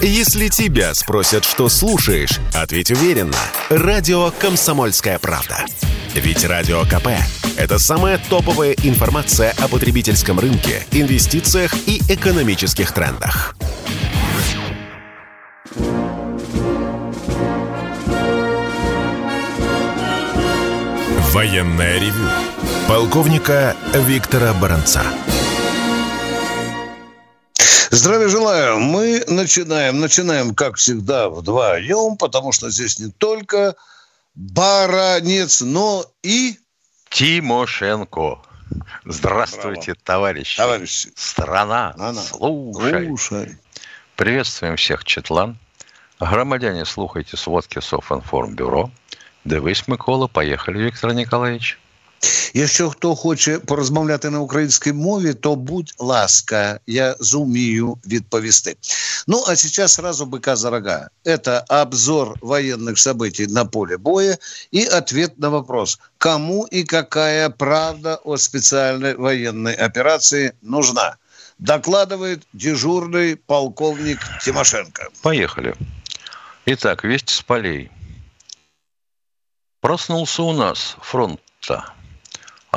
Если тебя спросят, что слушаешь, ответь уверенно. Радио «Комсомольская правда». Ведь Радио КП – это самая топовая информация о потребительском рынке, инвестициях и экономических трендах. Военное ревю полковника Виктора Баранца. Здравия желаю. Мы начинаем. Начинаем, как всегда, вдвоем, потому что здесь не только Баранец, но и... Тимошенко. Здравствуйте, Браво. товарищи. Товарищи. Страна, Она. слушай. слушай. Приветствуем всех, Четлан. Громадяне, слухайте сводки Софинформбюро. Дивись, Микола, поехали, Виктор Николаевич. Якщо хто хоче порозмовляти на українській мові, то будь ласка, я зумію відповісти. Ну, а сейчас сразу быка за рога. Это обзор военных событий на поле боя и ответ на вопрос, кому и какая правда о специальной военной операции нужна. Докладывает дежурный полковник Тимошенко. Поехали. Итак, весть с полей. Проснулся у нас фронт-то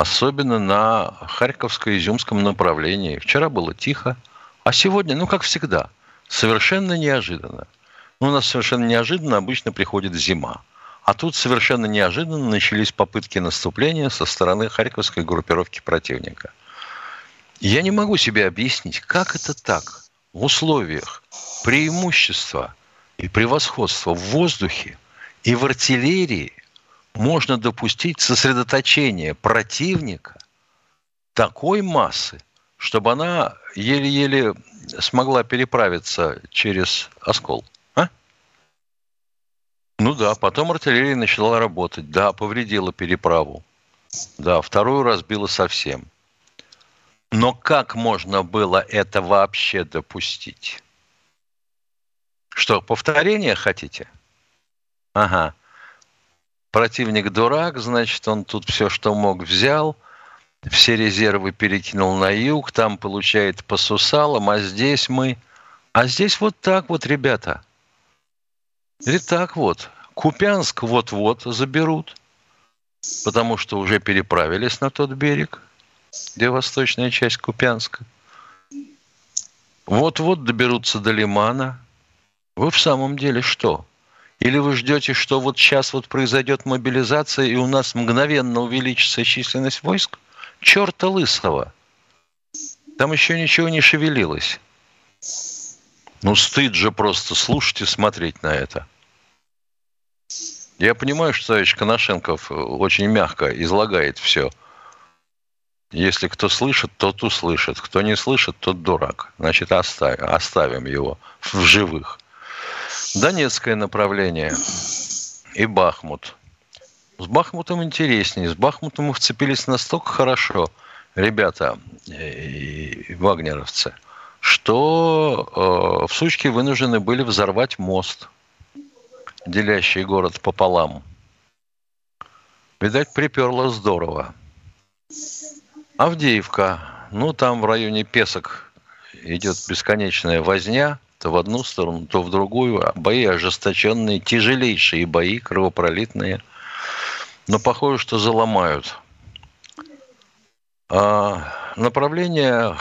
особенно на Харьковско-Изюмском направлении. Вчера было тихо, а сегодня, ну, как всегда, совершенно неожиданно. Ну, у нас совершенно неожиданно обычно приходит зима. А тут совершенно неожиданно начались попытки наступления со стороны харьковской группировки противника. Я не могу себе объяснить, как это так в условиях преимущества и превосходства в воздухе и в артиллерии можно допустить сосредоточение противника такой массы, чтобы она еле-еле смогла переправиться через оскол. А? Ну да, потом артиллерия начала работать. Да, повредила переправу. Да, вторую разбила совсем. Но как можно было это вообще допустить? Что, повторение хотите? Ага противник дурак, значит, он тут все, что мог, взял, все резервы перекинул на юг, там получает по сусалам, а здесь мы... А здесь вот так вот, ребята. Или так вот. Купянск вот-вот заберут, потому что уже переправились на тот берег, где восточная часть Купянска. Вот-вот доберутся до Лимана. Вы в самом деле что? Или вы ждете, что вот сейчас вот произойдет мобилизация, и у нас мгновенно увеличится численность войск? Черта лысого! Там еще ничего не шевелилось. Ну, стыд же просто слушать и смотреть на это. Я понимаю, что товарищ Коношенков очень мягко излагает все. Если кто слышит, тот услышит. Кто не слышит, тот дурак. Значит, оставим, оставим его в живых. Донецкое направление и Бахмут. С Бахмутом интереснее. С Бахмутом мы вцепились настолько хорошо, ребята, и вагнеровцы, что э, в Сучке вынуждены были взорвать мост, делящий город пополам. Видать, приперло здорово. Авдеевка. Ну, там в районе Песок идет бесконечная возня – то в одну сторону, то в другую. Бои ожесточенные, тяжелейшие бои, кровопролитные. Но похоже, что заломают. А направление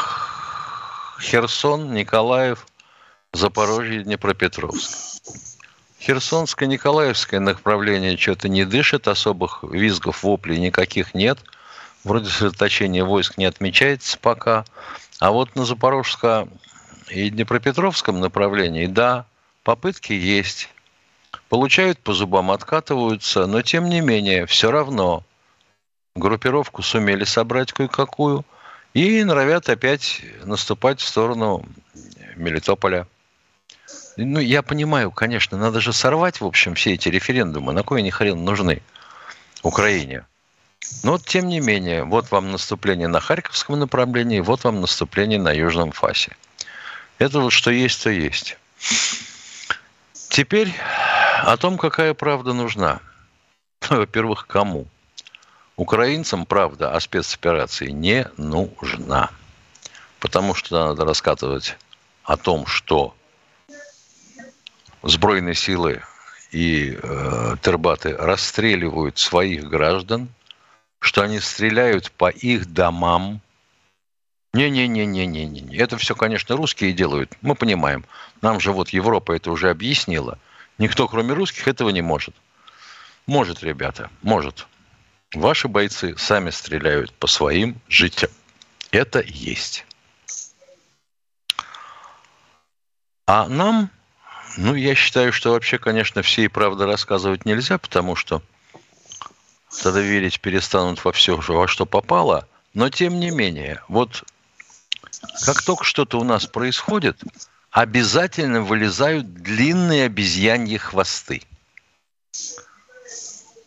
Херсон, Николаев, Запорожье, Днепропетровск. Херсонское, Николаевское направление что-то не дышит, особых визгов, воплей никаких нет. Вроде сосредоточения войск не отмечается пока. А вот на Запорожско и Днепропетровском направлении, да, попытки есть. Получают по зубам, откатываются, но тем не менее, все равно группировку сумели собрать кое-какую и норовят опять наступать в сторону Мелитополя. Ну, я понимаю, конечно, надо же сорвать, в общем, все эти референдумы. На кой они хрен нужны Украине? Но, тем не менее, вот вам наступление на Харьковском направлении, вот вам наступление на Южном фасе. Это вот что есть, то есть. Теперь о том, какая правда нужна. Во-первых, кому? Украинцам правда о спецоперации не нужна. Потому что надо рассказывать о том, что сбройные силы и э, тербаты расстреливают своих граждан, что они стреляют по их домам. Не-не-не-не-не-не. Это все, конечно, русские делают. Мы понимаем. Нам же вот Европа это уже объяснила. Никто, кроме русских, этого не может. Может, ребята, может. Ваши бойцы сами стреляют по своим жителям. Это есть. А нам, ну, я считаю, что вообще, конечно, всей правды рассказывать нельзя, потому что тогда верить перестанут во все, во что попало. Но, тем не менее, вот как только что-то у нас происходит, обязательно вылезают длинные обезьяньи хвосты.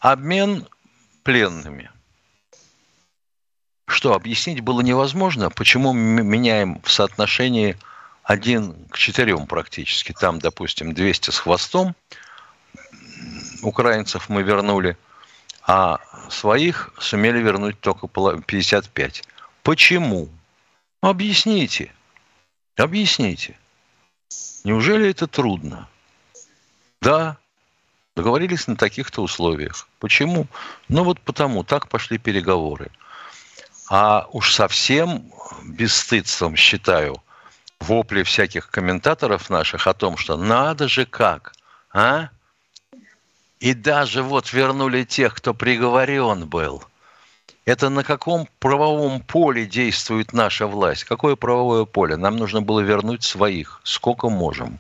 Обмен пленными. Что, объяснить было невозможно, почему мы меняем в соотношении один к четырем практически. Там, допустим, 200 с хвостом украинцев мы вернули, а своих сумели вернуть только 55. Почему? Объясните. Объясните. Неужели это трудно? Да, договорились на таких-то условиях. Почему? Ну вот потому, так пошли переговоры. А уж совсем бесстыдством считаю вопли всяких комментаторов наших о том, что надо же как, а? И даже вот вернули тех, кто приговорен был – это на каком правовом поле действует наша власть? Какое правовое поле? Нам нужно было вернуть своих. Сколько можем.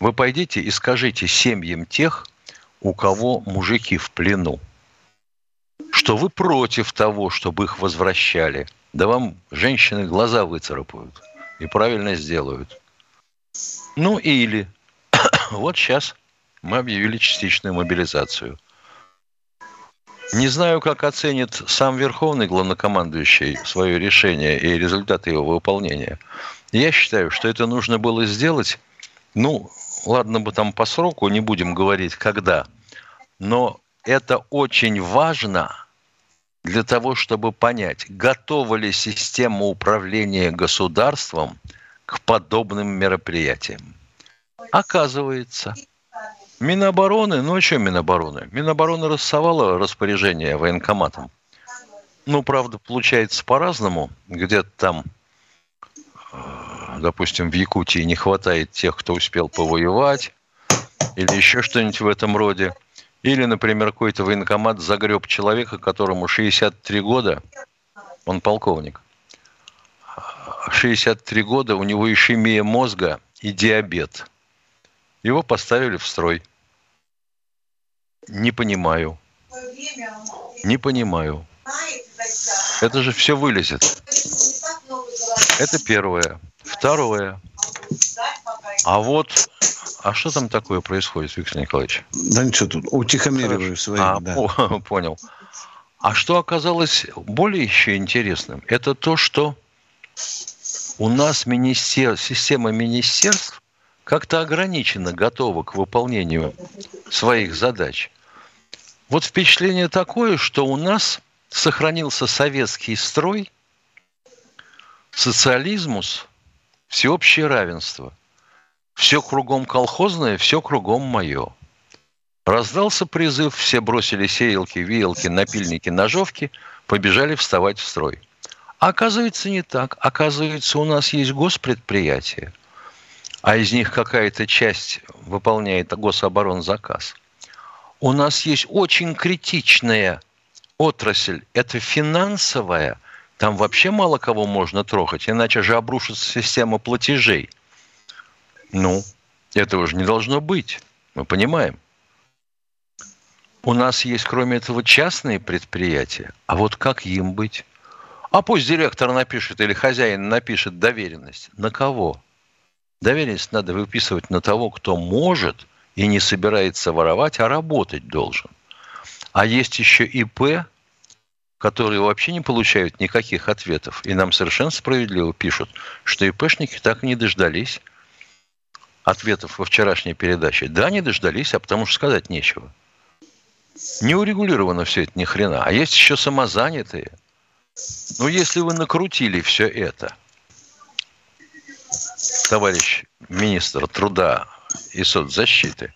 Вы пойдите и скажите семьям тех, у кого мужики в плену, что вы против того, чтобы их возвращали. Да вам женщины глаза выцарапают и правильно сделают. Ну или вот сейчас мы объявили частичную мобилизацию. Не знаю, как оценит сам Верховный главнокомандующий свое решение и результаты его выполнения. Я считаю, что это нужно было сделать, ну, ладно бы там по сроку, не будем говорить когда, но это очень важно для того, чтобы понять, готова ли система управления государством к подобным мероприятиям. Оказывается, Минобороны, ну а что Минобороны? Минобороны рассовала распоряжение военкоматам. Ну, правда, получается по-разному. Где-то там, э, допустим, в Якутии не хватает тех, кто успел повоевать, или еще что-нибудь в этом роде. Или, например, какой-то военкомат загреб человека, которому 63 года, он полковник, 63 года, у него ишемия мозга и диабет. Его поставили в строй – не понимаю. Не понимаю. Это же все вылезет. Это первое. Второе. А вот, а что там такое происходит, Виктор Николаевич? Да ничего тут, утихомириваю свои. А, да. понял. А что оказалось более еще интересным, это то, что у нас министер... система министерств как-то ограничена, готова к выполнению своих задач. Вот впечатление такое, что у нас сохранился советский строй, социализмус, всеобщее равенство. Все кругом колхозное, все кругом мое. Раздался призыв, все бросили сеялки, веялки, напильники, ножовки, побежали вставать в строй. А оказывается, не так. Оказывается, у нас есть госпредприятия, а из них какая-то часть выполняет гособоронзаказ – у нас есть очень критичная отрасль, это финансовая, там вообще мало кого можно трогать, иначе же обрушится система платежей. Ну, этого же не должно быть, мы понимаем. У нас есть, кроме этого, частные предприятия. А вот как им быть? А пусть директор напишет или хозяин напишет доверенность. На кого? Доверенность надо выписывать на того, кто может – и не собирается воровать, а работать должен. А есть еще ИП, которые вообще не получают никаких ответов. И нам совершенно справедливо пишут, что ИПшники так и не дождались ответов во вчерашней передаче. Да, не дождались, а потому что сказать нечего. Не урегулировано все это ни хрена. А есть еще самозанятые. Ну, если вы накрутили все это, товарищ министр труда и соцзащиты.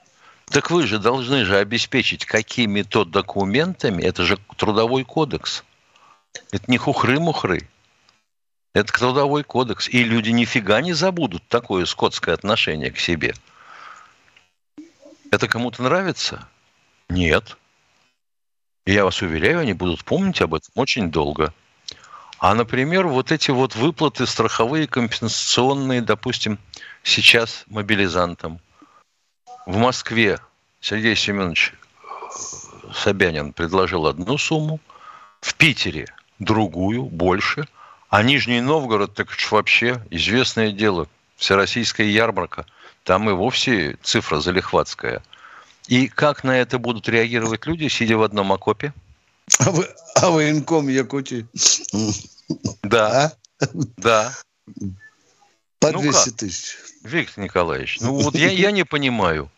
Так вы же должны же обеспечить какими-то документами, это же трудовой кодекс. Это не хухры-мухры. Это трудовой кодекс. И люди нифига не забудут такое скотское отношение к себе. Это кому-то нравится? Нет. Я вас уверяю, они будут помнить об этом очень долго. А, например, вот эти вот выплаты страховые, компенсационные, допустим, сейчас мобилизантам. В Москве Сергей Семенович Собянин предложил одну сумму, в Питере другую, больше, а Нижний Новгород, так вообще известное дело, всероссийская ярмарка, там и вовсе цифра залихватская. И как на это будут реагировать люди, сидя в одном окопе? А, вы, а военком Якутии? Да. А? Да. По ну 200 как? тысяч. Виктор Николаевич, ну вот я, я не понимаю.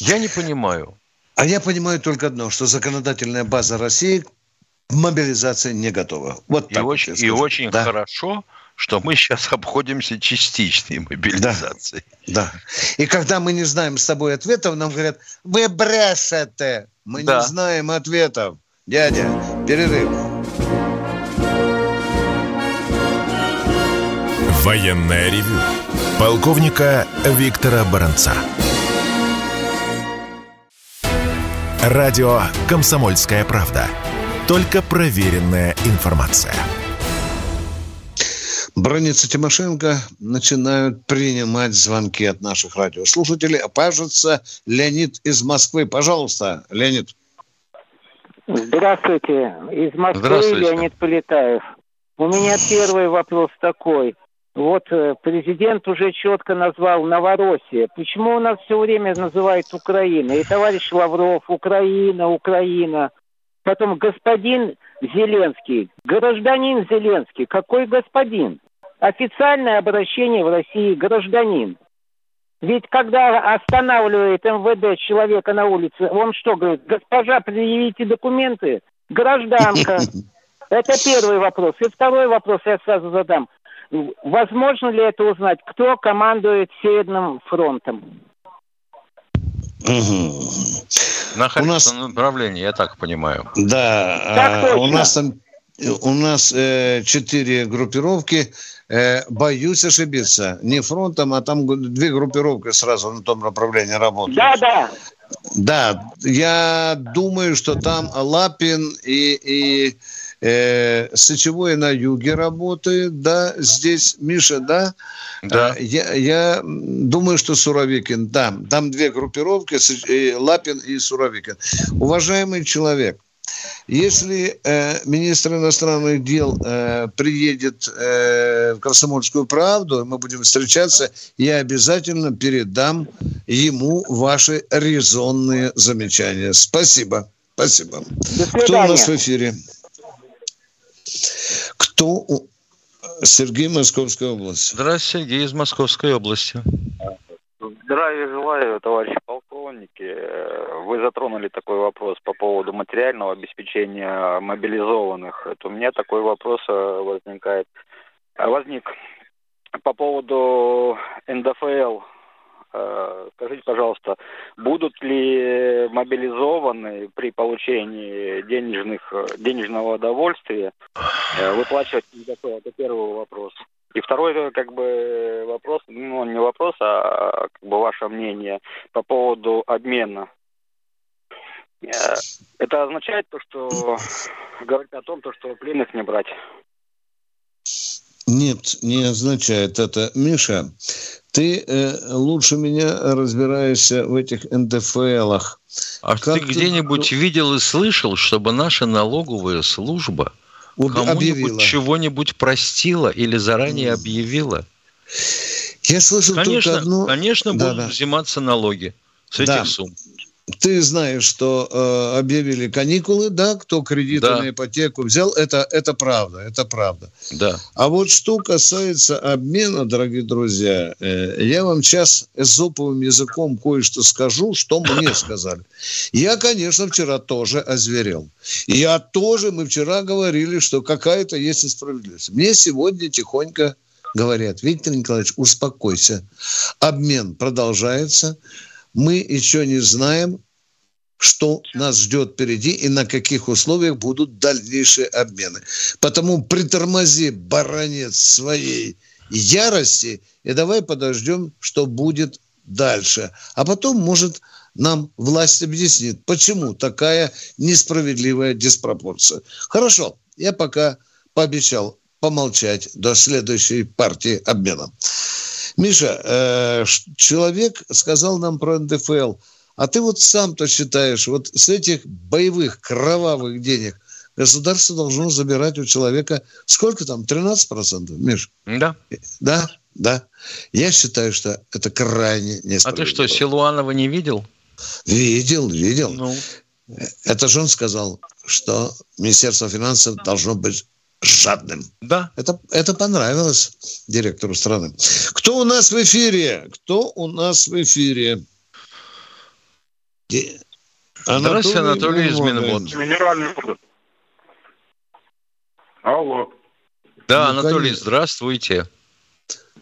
Я не понимаю. А я понимаю только одно, что законодательная база России к мобилизации не готова. Вот и очень, и очень да. хорошо, что мы сейчас обходимся частичной мобилизацией. Да, да. И когда мы не знаем с тобой ответов, нам говорят, вы брешете. Мы да. не знаем ответов. Дядя, перерыв. Военная ревю. Полковника Виктора Баранца. Радио «Комсомольская правда». Только проверенная информация. Броница Тимошенко начинают принимать звонки от наших радиослушателей. Кажется, Леонид из Москвы. Пожалуйста, Леонид. Здравствуйте. Из Москвы Здравствуйте. Леонид Полетаев. У меня первый вопрос такой. Вот э, президент уже четко назвал Новороссия. Почему у нас все время называют Украина? И товарищ Лавров, Украина, Украина. Потом господин Зеленский, гражданин Зеленский. Какой господин? Официальное обращение в России гражданин. Ведь когда останавливает МВД человека на улице, он что говорит? Госпожа, предъявите документы. Гражданка. Это первый вопрос. И второй вопрос я сразу задам. Возможно ли это узнать, кто командует Северным фронтом? Угу. На у нас направлении, я так понимаю. Да, так а, у нас там у нас э, четыре группировки. Э, боюсь ошибиться. Не фронтом, а там две группировки сразу на том направлении работают. Да, да. Да, я думаю, что там Лапин и, и э, сычевой на юге работает, да, здесь Миша, да, да. Э, я, я думаю, что Суровикин, да, там две группировки, Лапин и Суровикин. Уважаемый человек, если э, министр иностранных дел э, приедет э, в Комсомольскую правду, мы будем встречаться, я обязательно передам ему ваши резонные замечания. Спасибо. Спасибо. Кто у нас в эфире? Кто? Сергей, Московская область. Здравствуйте, Сергей из Московской области. Здравия желаю, товарищи полковники. Вы затронули такой вопрос по поводу материального обеспечения мобилизованных. Это у меня такой вопрос э, возникает. Возник по поводу НДФЛ Э, скажите, пожалуйста, будут ли мобилизованные при получении денежных, денежного удовольствия э, выплачивать НДФЛ? Это первый вопрос. И второй как бы вопрос, ну не вопрос, а как бы ваше мнение по поводу обмена. Э, это означает то, что говорит о том, то, что пленных не брать. Нет, не означает это. Миша, ты э, лучше меня разбираешься в этих НДФЛах. А как ты где-нибудь ты... видел и слышал, чтобы наша налоговая служба кому-нибудь чего-нибудь простила или заранее объявила? Я слышал конечно, только одну... Конечно, да, будут да. взиматься налоги с да. этих сумм ты знаешь, что э, объявили каникулы, да, кто кредиты да. на ипотеку взял, это, это правда, это правда. Да. А вот что касается обмена, дорогие друзья, э, я вам сейчас эзоповым языком кое-что скажу, что мне сказали. Я, конечно, вчера тоже озверел. Я тоже, мы вчера говорили, что какая-то есть несправедливость. Мне сегодня тихонько говорят, Виктор Николаевич, успокойся. Обмен продолжается. Мы еще не знаем, что нас ждет впереди и на каких условиях будут дальнейшие обмены. Потому притормози, баронец, своей ярости и давай подождем, что будет дальше. А потом, может, нам власть объяснит, почему такая несправедливая диспропорция. Хорошо, я пока пообещал помолчать до следующей партии обмена. Миша, э, человек сказал нам про НДФЛ, а ты вот сам-то считаешь, вот с этих боевых кровавых денег государство должно забирать у человека сколько там, 13%, Миш? Да. Да, да. Я считаю, что это крайне несправедливо. А ты что, Силуанова не видел? Видел, видел. Ну. Это же он сказал, что Министерство финансов должно быть жадным. Да. Это, это понравилось директору страны. Кто у нас в эфире? Кто у нас в эфире? Анатолий Здравствуйте, Анатолий из Минвод. Минеральный воду. Алло. Да, ну, Анатолий, конечно. здравствуйте.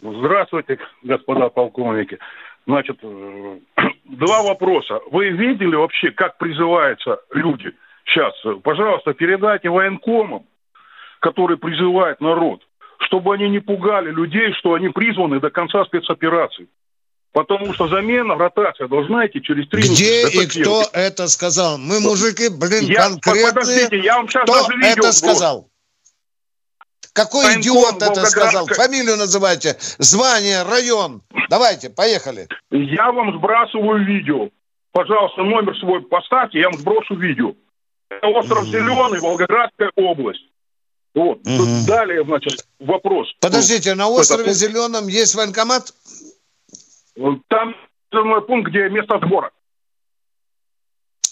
Здравствуйте, господа полковники. Значит, э, два вопроса. Вы видели вообще, как призываются люди сейчас? Пожалуйста, передайте военкомам, которые призывают народ, чтобы они не пугали людей, что они призваны до конца спецоперации. Потому что замена, ротация должна идти через три Где месяца. и кто это сказал? Мы, мужики, блин, я, конкретные. Подождите, я вам сейчас кто даже видео это сказал? Какой Военком, идиот это Волгоград... сказал? Фамилию называйте, звание, район. Давайте, поехали. Я вам сбрасываю видео. Пожалуйста, номер свой поставьте, я вам сброшу видео. Это остров mm Зеленый, Волгоградская область. Вот. mm Далее, значит, вопрос. Подождите, на острове это... Зеленом есть военкомат? Там пункт, где место сбора.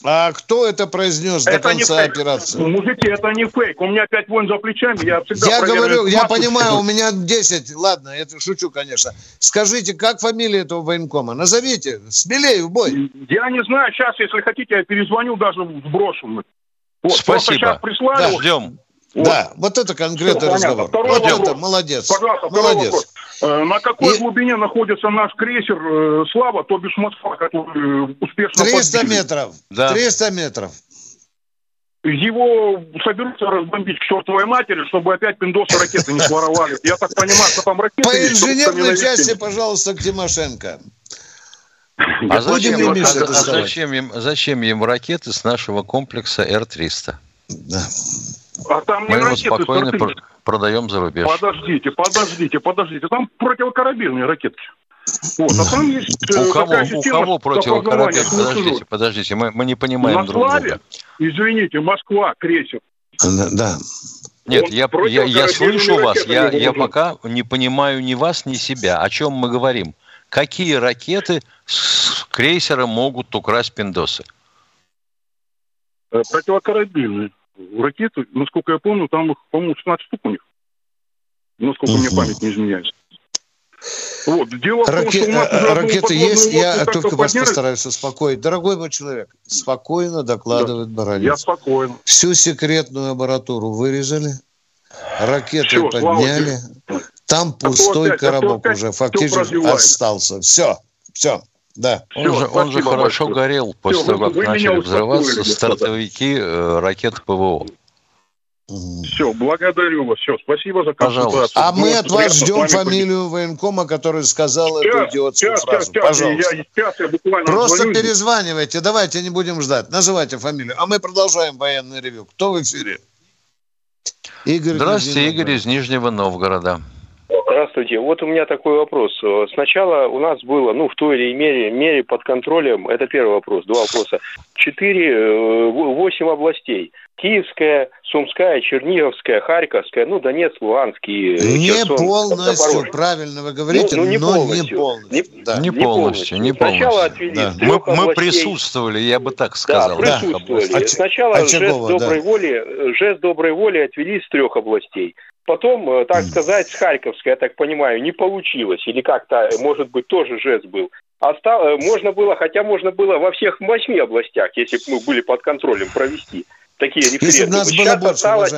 А кто это произнес это до конца операции? Мужики, это не фейк. У меня пять войн за плечами. Я всегда Я говорю, я понимаю, у меня 10. Ладно, я шучу, конечно. Скажите, как фамилия этого военкома? Назовите. Смелее в бой. Я не знаю. Сейчас, если хотите, я перезвоню, даже сброшу. Вот, Спасибо. Сейчас прислали. Да, ждем. Вот. Да, вот это конкретный Все, разговор. Второй вот вопрос. это, молодец. Пожалуйста, молодец. Э, на какой И... глубине находится наш крейсер э, «Слава», то бишь Москва, который успешно 300 подбили? метров. Да. 300 метров. Его соберутся разбомбить к чертовой матери, чтобы опять пиндосы ракеты не своровали. Я так понимаю, что там ракеты... По инженерной части, пожалуйста, к Тимошенко. А зачем, а, а зачем, им, зачем им ракеты с нашего комплекса Р-300? Да. А там Мы его спокойно пр- продаем за рубеж. Подождите, подождите, подождите. Там противокорабельные ракетки. Вот, а там есть э, у кого, у кого противокорабельные? Подождите, подождите, мы, мы не понимаем На друг друга. извините, Москва, крейсер. Да. да. Нет, я, я, я слышу вас, я, я пока не понимаю ни вас, ни себя. О чем мы говорим? Какие ракеты с крейсера могут украсть пиндосы? Э, противокорабельные ракеты, насколько я помню, там их, по-моему, 16 штук у них. Насколько угу. мне память не изменяет. Вот. Дело Раке... том, что ракеты есть, я только вас подняли. постараюсь успокоить. Дорогой мой человек, спокойно докладывает да. Баранец. Я спокойно. Всю секретную аппаратуру вырезали, ракеты Все, подняли, там пустой опять, коробок уже фактически остался. Все, все. Да. Он, Все, же, он же хорошо большое. горел после Все, того, как начали взрываться стартовики э, ракет ПВО. Все, благодарю вас. Все, спасибо за консультацию. А мы от вас ждем фамилию военкома, который сказал сейчас, эту идиотскую сейчас, фразу. Сейчас, Пожалуйста. Я, сейчас я буквально Просто звоню. перезванивайте. Давайте не будем ждать. Называйте фамилию. А мы продолжаем военный ревю. Кто в эфире? Игорь Здравствуйте, Игорь из Нижнего Новгорода. Здравствуйте. Вот у меня такой вопрос. Сначала у нас было, ну, в той или мере, мере под контролем, это первый вопрос, два вопроса, четыре, э, восемь областей. Киевская, Сумская, Черниговская, Харьковская, ну, Донецк, Луганский, Не Херсон, полностью, Запорожье. правильно вы говорите, ну, ну, не но полностью. не полностью. Не, да. не, полностью, не полностью. Сначала отвели да. мы, мы присутствовали, я бы так сказал. Да, присутствовали. Да. Сначала а жест, доброй да. воли, жест доброй воли отвели из трех областей. Потом, э, так сказать, с Харьковской, я так понимаю, не получилось. Или как-то, может быть, тоже жест был. Остав... Э, можно было, хотя можно было во всех восьми областях, если бы мы были под контролем, провести такие референдумы. Если бы нас было больше, осталось...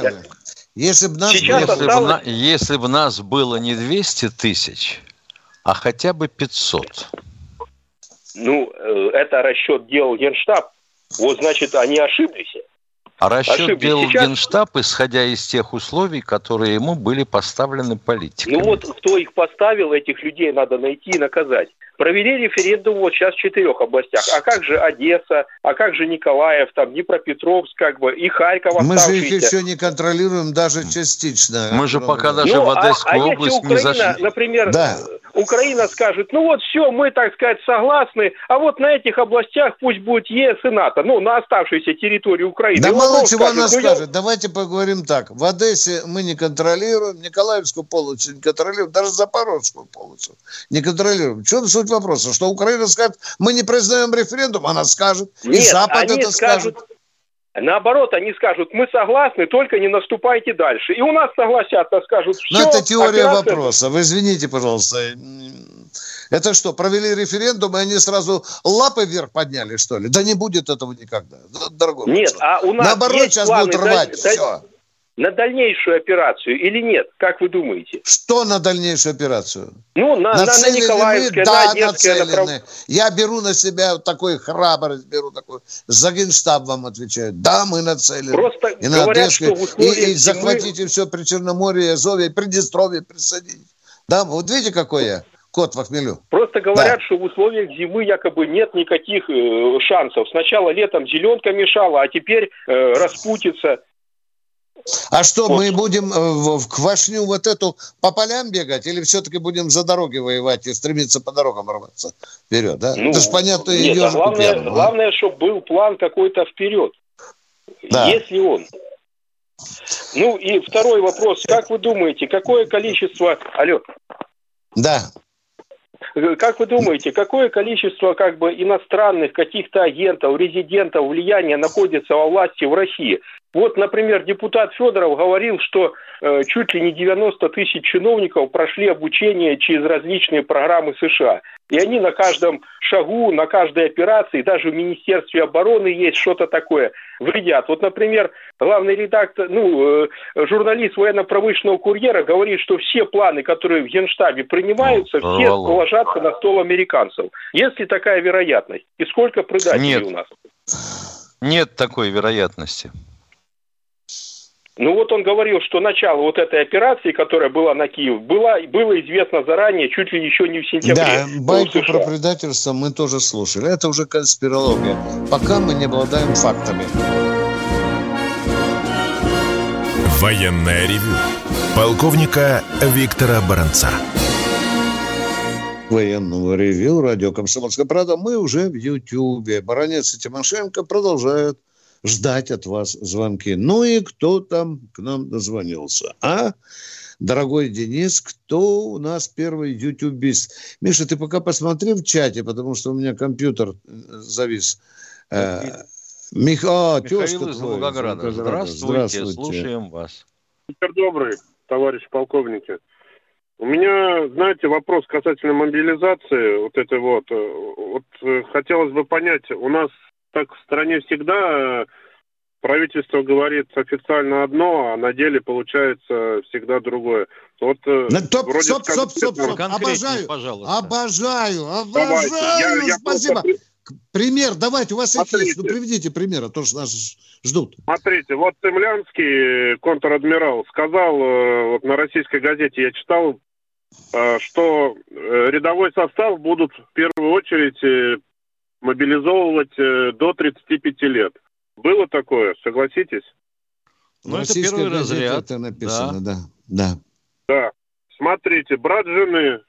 Если бы нас, Сейчас если, осталось... бы, если бы нас было не 200 тысяч, а хотя бы 500. Ну, э, это расчет делал Генштаб. Вот, значит, они ошиблись. А расчет ошиблись. делал Сейчас... Генштаб, исходя из тех условий, которые ему были поставлены политиками. Ну вот, кто их поставил, этих людей надо найти и наказать. Провели референдум вот сейчас в четырех областях. А как же Одесса, а как же Николаев, там Днепропетровск, как бы, и Харьков Мы же их еще не контролируем даже частично. Мы же пока даже ну, в а- Одесскую а, область Украина, не зашли. например, да. Украина скажет, ну вот все, мы, так сказать, согласны, а вот на этих областях пусть будет ЕС и НАТО, ну, на оставшейся территории Украины. Да мало чего скажет, она ну, скажет. Я... Давайте поговорим так. В Одессе мы не контролируем, Николаевскую полосу не контролируем, даже Запорожскую полосу не контролируем. В чем суть суть вопроса, что Украина скажет, мы не признаем референдум, она скажет, Нет, и Запад это скажет. Наоборот, они скажут, мы согласны, только не наступайте дальше. И у нас согласятся, скажут, все. Но это теория операция... вопроса. Вы извините, пожалуйста. Это что, провели референдум, и они сразу лапы вверх подняли, что ли? Да не будет этого никогда, дорогой. Нет, а у нас Наоборот, есть сейчас планы, будут рвать да, все на дальнейшую операцию или нет? Как вы думаете? Что на дальнейшую операцию? Ну, на, на, на Николаевское, да, на Одесское. Направ... Я беру на себя такой храбрость, беру такой, за генштаб вам отвечаю. Да, мы нацелены. Просто и на говорят, Одесское, что и, и захватите мы... все при Черноморье, Азове, Приднестровье присоедините. Да, вот видите, какой я? Кот в хмелю. Просто говорят, да. что в условиях зимы якобы нет никаких э, шансов. Сначала летом зеленка мешала, а теперь э, распутится. А что, вот. мы будем э, в квашню вот эту по полям бегать или все-таки будем за дороги воевать и стремиться по дорогам рваться вперед, да? Ну, Это же понятно, нет, а главное, пьяным, главное, чтобы был план какой-то вперед. Да. Если он. Ну и второй вопрос. Как вы думаете, какое количество... Алло. Да. Как вы думаете, какое количество как бы иностранных каких-то агентов, резидентов влияния находится во власти в России? Вот, например, депутат Федоров говорил, что э, чуть ли не 90 тысяч чиновников прошли обучение через различные программы США. И они на каждом шагу, на каждой операции, даже в Министерстве обороны есть что-то такое, вредят. Вот, например, главный редактор, ну, э, журналист военно-промышленного курьера говорит, что все планы, которые в Генштабе принимаются, все ложатся на стол американцев. Есть ли такая вероятность? И сколько предателей Нет. у нас? Нет такой вероятности. Ну вот он говорил, что начало вот этой операции, которая была на Киев, было, было известно заранее, чуть ли еще не в сентябре. Да, байку про предательство мы тоже слушали. Это уже конспирология. Пока мы не обладаем фактами. Военная ревю. Полковника Виктора Баранца. Военного ревю, радио «Комсомольская правда». Мы уже в Ютьюбе. Баранец и Тимошенко продолжают ждать от вас звонки. Ну и кто там к нам дозвонился? А, дорогой Денис, кто у нас первый ютубист? Миша, ты пока посмотри в чате, потому что у меня компьютер э, завис. Э, Мих... О, Михаил из Волгограда. Здравствуйте, Здравствуйте, слушаем вас. Вечер добрый, товарищ полковники. У меня, знаете, вопрос касательно мобилизации, вот это вот. Э, вот хотелось бы понять, у нас так в стране всегда э, правительство говорит официально одно, а на деле получается всегда другое. Вот э, на, топ, вроде стоп, стоп, стоп, стоп, обожаю, пожалуйста. обожаю, обожаю, Давайте, я, спасибо. Я Пример, давайте, у вас Смотрите. есть, ну приведите пример, а то что нас ждут. Смотрите, вот Цемлянский, контр-адмирал, сказал, э, вот на российской газете я читал, что рядовой состав будут в первую очередь мобилизовывать э, до 35 лет. Было такое, согласитесь? Ну, это первый разряд. Это написано, да. да. Да. Да. Смотрите, брат жены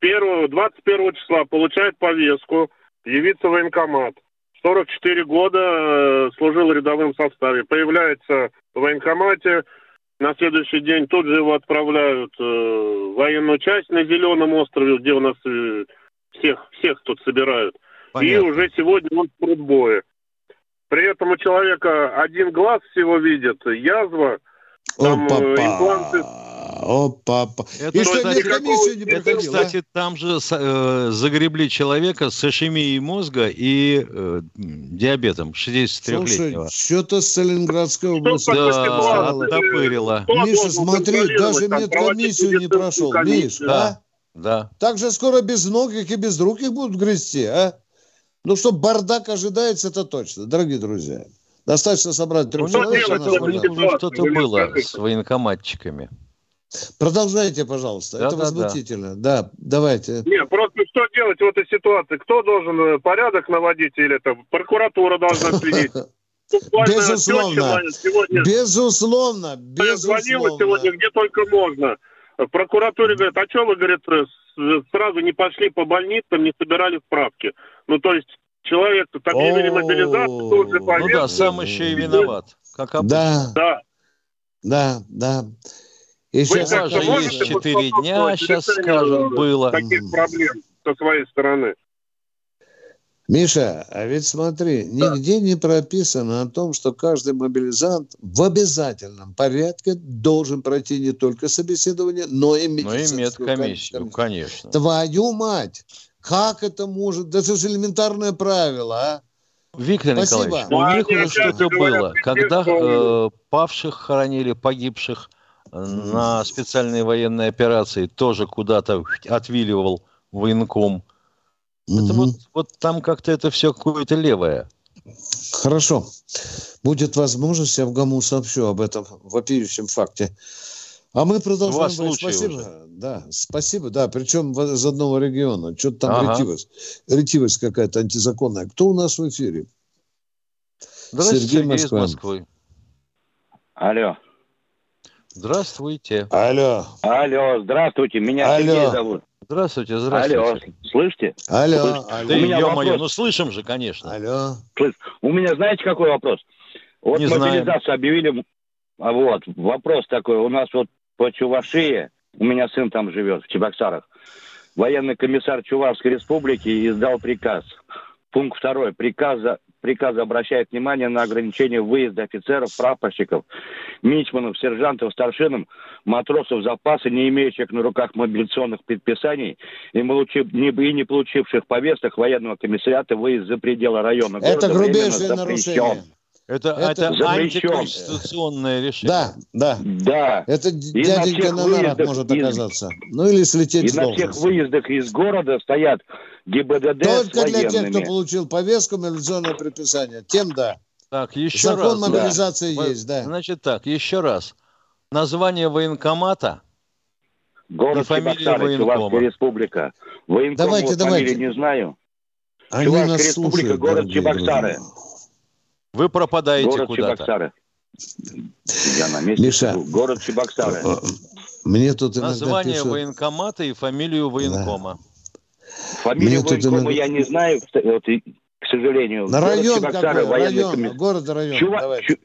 1, 21 числа получает повестку явиться в военкомат. 44 года э, служил в рядовом составе. Появляется в военкомате, на следующий день тут же его отправляют э, в военную часть на Зеленом острове, где у нас всех, всех тут собирают. Понятно. И уже сегодня он в трудбое. При этом у человека один глаз всего видит, язва, там э, импланты, Опа, Это, И что, кстати, комиссию не это, кстати, там же э, загребли человека с ишемией мозга и э, диабетом 63-летнего. что-то с Сталинградской области. Да, оттопырило. Миша, смотри, даже медкомиссию не прошел. Миш, да? а? Да. Так же скоро без ног и без рук их будут грызти, а? Ну, что бардак ожидается, это точно, дорогие друзья. Достаточно собрать трех ну, человек. Уже что-то было с военкоматчиками. Продолжайте, пожалуйста. Да, Это да, возмутительно. Да. да, давайте. Не, просто что делать в этой ситуации? Кто должен э, порядок наводить или это прокуратура должна следить? Безусловно. Безусловно. Безусловно. сегодня где только можно. В прокуратуре говорят, а что вы, говорит, сразу не пошли по больницам, не собирали справки? Ну, то есть человек так имени мобилизации тоже Ну да, сам еще и виноват. Как обычно. Да. Да, да. Еще же есть четыре дня, сейчас скажем, было. Таких проблем со своей стороны. Миша, а ведь смотри, нигде не прописано о том, что каждый мобилизант в обязательном порядке должен пройти не только собеседование, но и медицинскую но и медкомиссию, конечно. Твою мать! Как это может? Да это же элементарное правило, а? Виктор Спасибо. Николаевич, у них уже что-то было. Когда э, павших хоронили, погибших э, на специальной военной операции, тоже куда-то отвиливал военком. Это вот, вот там как-то это все какое-то левое. Хорошо. Будет возможность, я в ГАМУ сообщу об этом вопиющем факте. А мы продолжаем. Спасибо. Уже. Да, спасибо. Да, причем из одного региона. Что-то там ага. ретивость. Ретивость какая-то антизаконная. Кто у нас в эфире? Здравствуйте, Сергей, Сергей из Москвы. Алло. Здравствуйте. Алло. Алло, здравствуйте. Меня Алло. Сергей зовут. Здравствуйте, здравствуйте. Алло, слышите? Алло. Слышите? алло. Да, ё-моё, ну слышим же, конечно. Алло. Слышь, у меня знаете, какой вопрос? Вот Не мобилизацию знаем. объявили, а вот, вопрос такой, у нас вот по Чувашии, у меня сын там живет, в Чебоксарах, военный комиссар Чувашской республики издал приказ. Пункт второй. Приказа, приказа обращает внимание на ограничение выезда офицеров, прапорщиков, мичманов, сержантов, старшинам, матросов запаса, не имеющих на руках мобилизационных предписаний и, не, и не получивших повесток военного комиссариата выезд за пределы района. Это грубейшее нарушение. Это, это, это антиконституционное решение. Да, да. Да. Это и дяденька на, на нарах может из, оказаться. Ну или слететь И на всех выездах из города стоят ГИБДД Только для тех, кто получил повестку, мобилизационное предписание. Тем да. Так, еще Закон раз. мобилизации да. есть, да. Значит так, еще раз. Название военкомата Город и фамилия военкома. республика. Военком давайте, давайте. не знаю. Они Чувашская республика, слушают, город Чебоксары. Друзья. Вы пропадаете Город куда-то. Чебоксары. Я на месте. Миша, город Чебоксары. Э, мне тут Название пишут... военкомата и фамилию военкома. Да. Фамилию Мне военкома иногда... я не знаю, вот, к сожалению. На район какой? Район, комис... город район. Чува... Чу...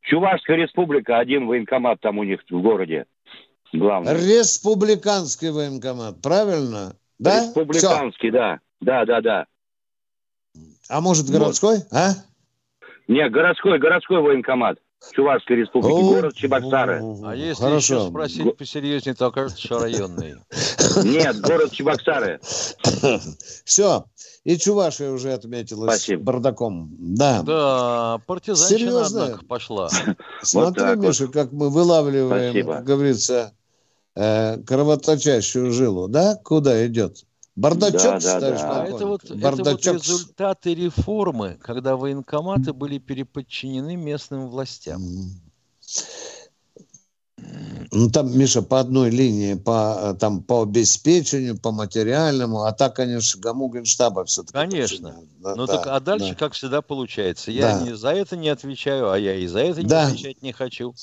Чувашская республика, один военкомат там у них в городе. Главный. Республиканский военкомат, правильно? Да? Республиканский, Все. да. Да, да, да. А может городской, вот. а? Нет, городской, городской военкомат. Чувашской республики, о, город Чебоксары. А если Хорошо. еще спросить посерьезнее, то окажется, что районный. Нет, город Чебоксары. Все. И Чувашия уже отметилась Спасибо. бардаком. Да. Да, партизанщина, Серьезно? однако, пошла. Смотри, вот Миша, вот. как мы вылавливаем, Спасибо. как говорится, э, кровоточащую жилу, да? Куда идет? Бардачок, да, да, да. Это вот, Бардачок. это вот результаты реформы, когда военкоматы были переподчинены местным властям. Ну, там, Миша, по одной линии, по, там, по обеспечению, по материальному, а так, конечно, Гаму Генштаба все-таки. Конечно. Да, ну, да, так, а дальше, да. как всегда, получается. Я да. не за это не отвечаю, а я и за это да. не отвечать не хочу.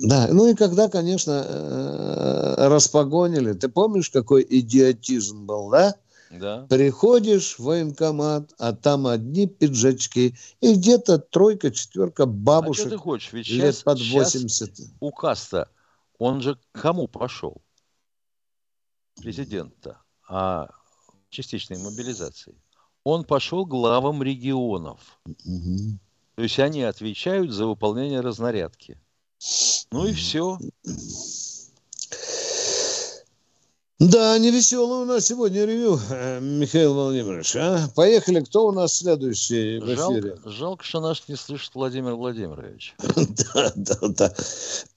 Да, ну и когда, конечно, э, распогонили, ты помнишь, какой идиотизм был, да? Да. Приходишь в военкомат, а там одни пиджачки, и где-то тройка, четверка бабушек. А что ты хочешь? Ведь лет сейчас, под 80. Сейчас указ-то, он же кому пошел? Президента о частичной мобилизации. Он пошел главам регионов. Угу. То есть они отвечают за выполнение разнарядки. Ну и все. Да, не веселый у нас сегодня ревю, э, Михаил Владимирович. А? Поехали, кто у нас следующий в эфире? Жалко, жалко, что нас не слышит Владимир Владимирович. Да, да, да.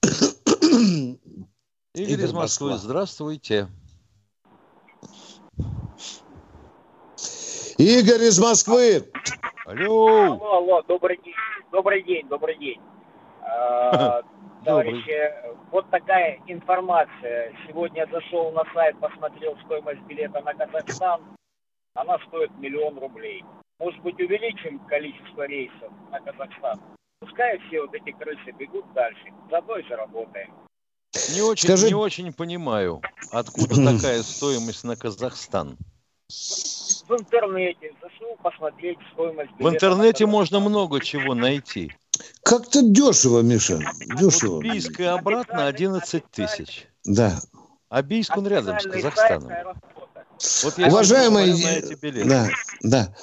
Игорь из Москвы, здравствуйте. Игорь из Москвы. Алло. Алло, алло, добрый день, добрый день, добрый день. Товарищи, вот такая информация. Сегодня зашел на сайт, посмотрел стоимость билета на Казахстан. Она стоит миллион рублей. Может быть, увеличим количество рейсов на Казахстан? Пускай все вот эти крысы бегут дальше. Заодно и заработаем. Не очень, Скажи... не очень понимаю, откуда такая стоимость на Казахстан. В интернете зашел посмотреть стоимость. В интернете можно много чего найти. Как-то дешево, Миша. Дешево. Вот Бийск и обратно 11 тысяч. Да. А Бийск он рядом с Казахстаном. Вот Уважаемые, да, да.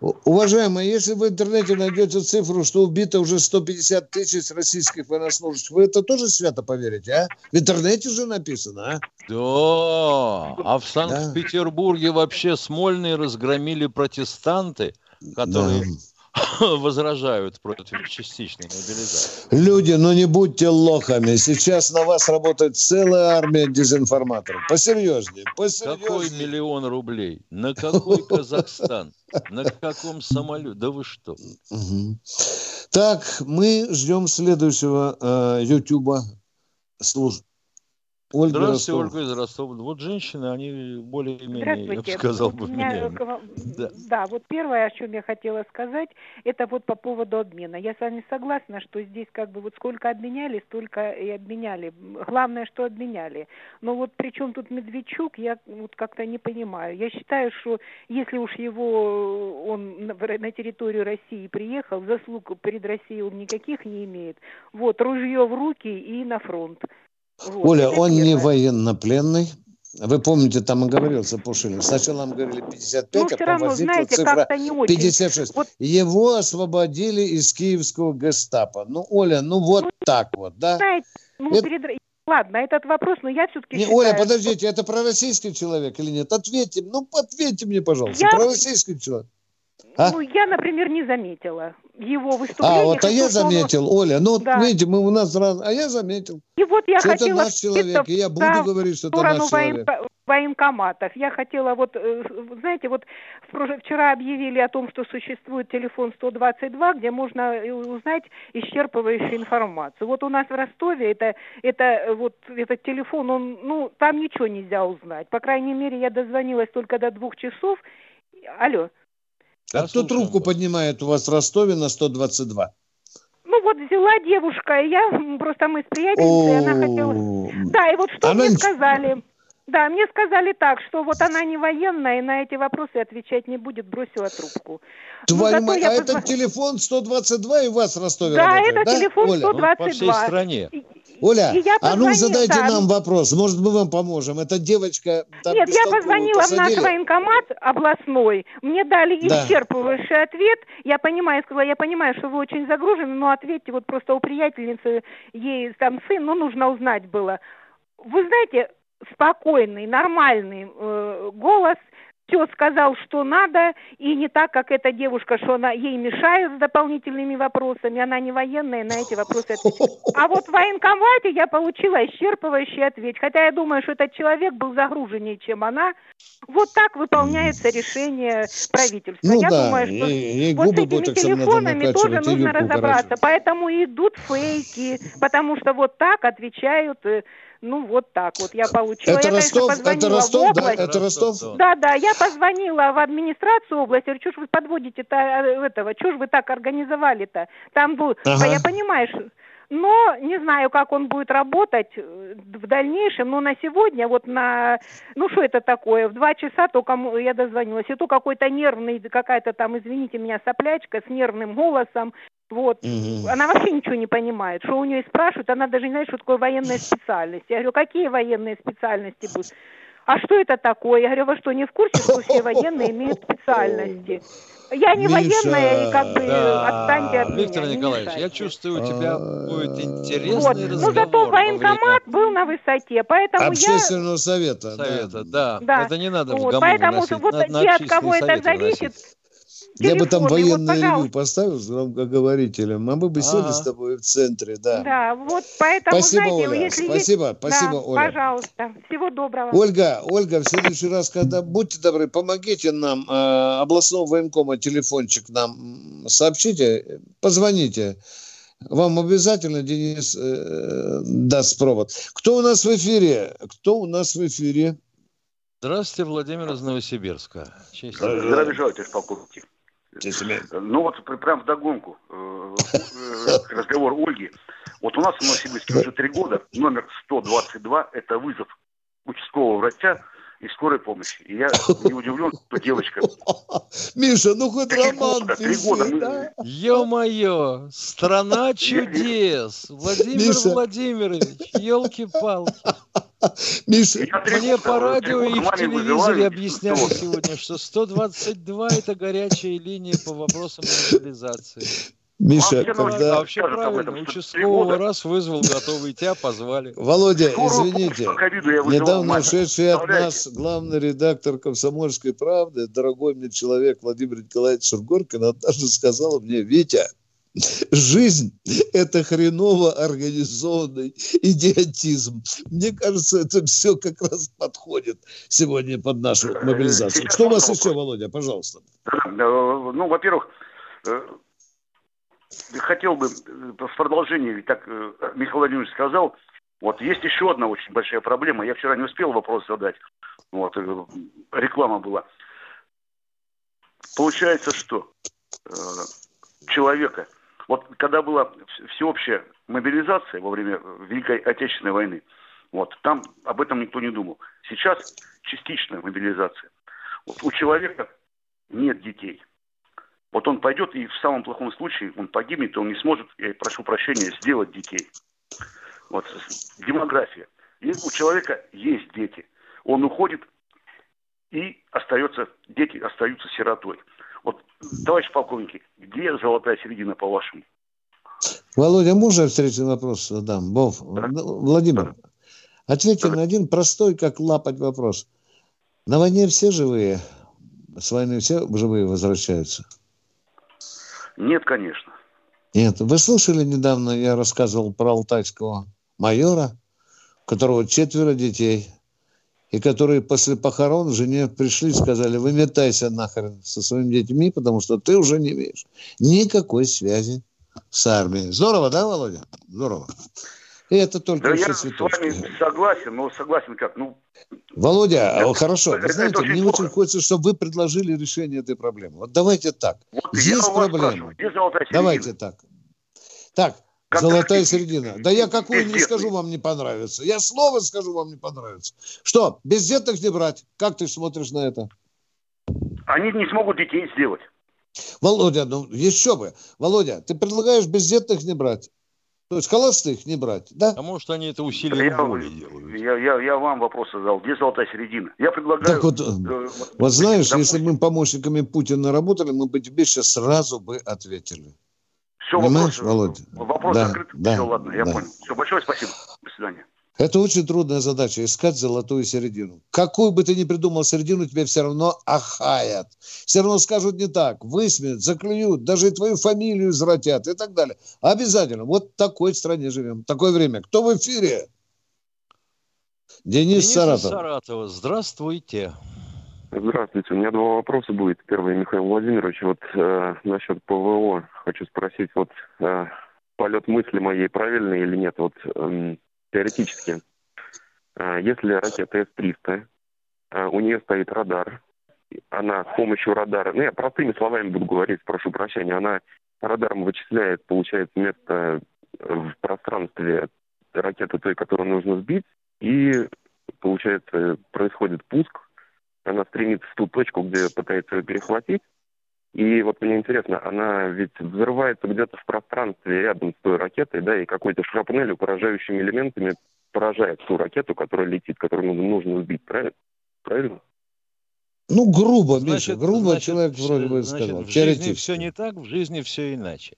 Уважаемые, если в интернете найдете цифру, что убито уже 150 тысяч российских военнослужащих, вы это тоже свято поверите, а? В интернете же написано, а? Да, а в Санкт-Петербурге вообще Смольные разгромили протестанты, которые да. возражают против частичной мобилизации. Люди, ну не будьте лохами. Сейчас на вас работает целая армия дезинформаторов. Посерьезнее, посерьезнее. Какой миллион рублей? На какой Казахстан? На каком самолете? Да вы что? Так, мы ждем следующего э, Ютуба. Служ... Ольга Здравствуйте, Ростов. Ольга из Ростова. Вот женщины, они более-менее, я бы сказал, бы, меня, да. да, вот первое, о чем я хотела сказать, это вот по поводу обмена. Я с вами согласна, что здесь как бы вот сколько обменяли, столько и обменяли. Главное, что обменяли. Но вот при чем тут Медведчук, я вот как-то не понимаю. Я считаю, что если уж его он на, на территорию России приехал, заслуг перед Россией он никаких не имеет. Вот, ружье в руки и на фронт. Вот, Оля, он первое. не военнопленный. Вы помните, там и говорился Пушилин. Сначала нам говорили 55, ну, а потом равно, знаете, цифра не очень. 56. Вот... Его освободили из киевского гестапо. Ну, Оля, ну вот ну, так вот, да? Знаете, ну, это... перед... Ладно, этот вопрос, но я все-таки не, считаю, Оля, подождите, что... это пророссийский человек или нет? Ответьте, ну, ответьте мне, пожалуйста, я... пророссийский человек. А? Ну, я, например, не заметила его выступление. А, вот а я заметил, он... Оля, ну, да. видите, мы у нас раз... А я заметил. И вот я что хотела... это наш человек, и я буду говорить, что это наш человек. военкоматов. Я хотела вот, э, знаете, вот вчера объявили о том, что существует телефон 122, где можно узнать исчерпывающую информацию. Вот у нас в Ростове это, это э, вот этот телефон, он, ну, там ничего нельзя узнать. По крайней мере, я дозвонилась только до двух часов. Алло. А кто трубку поднимает у вас в Ростове на 122? Ну вот взяла девушка, и я просто мы с приятельницей, она хотела... Да, и вот что она... мне сказали. Да, мне сказали так, что вот она не военная, и на эти вопросы отвечать не будет, бросила трубку. Твою мать, а этот телефон 122 и у вас в Ростове Да, работает, это да? телефон Оля? 122. Ну, по всей стране. Оля, а ну задайте да. нам вопрос, может мы вам поможем. Эта девочка... Там Нет, я позвонила посадили. в наш военкомат областной, мне дали да. исчерпывающий ответ. Я понимаю, сказала, я понимаю, что вы очень загружены, но ответьте, вот просто у приятельницы, ей там сын, ну нужно узнать было. Вы знаете, спокойный, нормальный э, голос, все сказал, что надо, и не так, как эта девушка, что она ей мешает с дополнительными вопросами, она не военная, на эти вопросы отвечает. А вот в военкомате я получила исчерпывающий ответ, хотя я думаю, что этот человек был загруженнее, чем она. Вот так выполняется решение правительства. Ну, я да, думаю, что и, и вот с этими телефонами тоже нужно разобраться, поэтому идут фейки, потому что вот так отвечают э, ну, вот так вот я получила. Это я, Ростов? Конечно, это Ростов, да? Это Ростов? Да, да, я позвонила в администрацию области, говорю, что ж вы подводите-то э, этого, что ж вы так организовали-то? Там был, ага. я понимаю, что... Но не знаю, как он будет работать э, в дальнейшем, но на сегодня, вот на, ну что это такое, в два часа только я дозвонилась, и то какой-то нервный, какая-то там, извините меня, соплячка с нервным голосом, вот. Угу. Она вообще ничего не понимает. Что у нее спрашивают, она даже не знает, что такое военная специальность. Я говорю, какие военные специальности будут? а что это такое? Я говорю, вы что, не в курсе, что все военные имеют специальности? Я не Миша, военная, и как бы да. отстаньте от Виктор меня. Николаевич, я чувствую, у тебя будет интересный вот. разговор. Ну, зато военкомат время... был на высоте, поэтому Общественного я... совета. Совета, да. да. Это не надо вот, в Поэтому вот те, от кого это зависит, я бы там военное вот, ревю поставил с громкоговорителем, мы бы сели А-а-а. с тобой в центре, да. Да, вот поэтому, спасибо, знаете, Оля, если спасибо, есть... спасибо, да, Оля. Пожалуйста, всего доброго. Ольга, Ольга, в следующий раз, когда будьте добры, помогите нам, э, областного военкома телефончик нам сообщите, позвоните. Вам обязательно Денис э, даст провод. Кто у нас в эфире? Кто у нас в эфире? Здравствуйте, Владимир из Новосибирска. Здравия желаю, товарищ полковник. Ну вот прям в догонку э, э, разговор Ольги. Вот у нас в Новосибирске уже три года номер 122 – это вызов участкового врача и скорой помощи. И я не удивлен, что девочка... Миша, ну хоть три роман года, три года. Да? Ё-моё, страна чудес! Владимир Миша. Владимирович, елки-палки. Миша, мне по радио и в телевизоре объясняли сегодня, что 122 это горячая линия по вопросам мобилизации. Миша, а когда... А вообще правильно, участкового раз вызвал, готовый тебя позвали. Володя, извините, недавно ушедший от нас главный редактор «Комсомольской правды», дорогой мне человек Владимир Николаевич Сургоркин, однажды сказал мне, Витя, жизнь – это хреново организованный идиотизм. Мне кажется, это все как раз подходит сегодня под нашу э, мобилизацию. Что у вас еще, Володя, пожалуйста? Э, ну, во-первых, э, хотел бы в продолжении, так Михаил Владимирович сказал, вот есть еще одна очень большая проблема. Я вчера не успел вопрос задать. Вот, реклама была. Получается, что человека вот когда была всеобщая мобилизация во время Великой Отечественной войны, вот, там об этом никто не думал. Сейчас частичная мобилизация. Вот у человека нет детей. Вот он пойдет, и в самом плохом случае он погибнет, и он не сможет, я прошу прощения, сделать детей. Вот демография. И у человека есть дети. Он уходит, и остается, дети остаются сиротой. Вот, товарищ полковники, где золотая середина, по-вашему? Володя, можно встречный вопрос задам? Бов, да? Ну, Владимир, да. ответьте да. на один простой, как лапать вопрос. На войне все живые? С войны все живые возвращаются? Нет, конечно. Нет. Вы слышали недавно, я рассказывал про алтайского майора, у которого четверо детей – и которые после похорон жене пришли и сказали, выметайся нахрен со своими детьми, потому что ты уже не имеешь никакой связи с армией. Здорово, да, Володя? Здорово. И это только да я цветочки. с вами согласен, но согласен как, ну... Володя, это, хорошо, вы знаете, мне плохо. очень хочется, чтобы вы предложили решение этой проблемы. Вот давайте так. Вот Есть проблема. Давайте так. Так, как Золотая середина. Да я какую не скажу, вам не понравится. Я слово скажу, вам не понравится. Что, бездетных не брать? Как ты смотришь на это? Они не смогут детей сделать. Володя, ну еще бы. Володя, ты предлагаешь бездетных не брать? То есть холостых не брать, да? А может, они это усилием я, воли делают? Я, я, я вам вопрос задал. Где золотая середина? Я предлагаю... Так вот, э, вот знаешь, допустим, если бы мы помощниками Путина работали, мы бы тебе сейчас сразу бы ответили. Все, Понимаешь, вопрос, Володя? Вопрос да, закрыт. Да, Все, ладно, я да. понял. Все, большое спасибо. До свидания. Это очень трудная задача, искать золотую середину. Какую бы ты ни придумал середину, тебе все равно ахаят. Все равно скажут не так, высмеют, заклюют, даже и твою фамилию извратят и так далее. Обязательно. Вот в такой стране живем, такое время. Кто в эфире? Денис, Денис Саратов. Саратова. Здравствуйте. Здравствуйте. У меня два вопроса будет. Первый, Михаил Владимирович, вот э, насчет ПВО хочу спросить, вот э, полет мысли моей правильный или нет? Вот э, теоретически, э, если ракета С-300, э, у нее стоит радар, она с помощью радара, ну я простыми словами буду говорить, прошу прощения, она радаром вычисляет, получается, место в пространстве ракеты той, которую нужно сбить, и, получается, происходит пуск, она стремится в ту точку, где пытается ее перехватить. И вот мне интересно, она ведь взрывается где-то в пространстве рядом с той ракетой, да, и какой-то шрапнелью, поражающими элементами поражает ту ракету, которая летит, которую нужно сбить, правильно? правильно? Ну, грубо, значит, Миша, грубо значит, человек вроде бы значит, сказал. В жизни все не так, в жизни все иначе.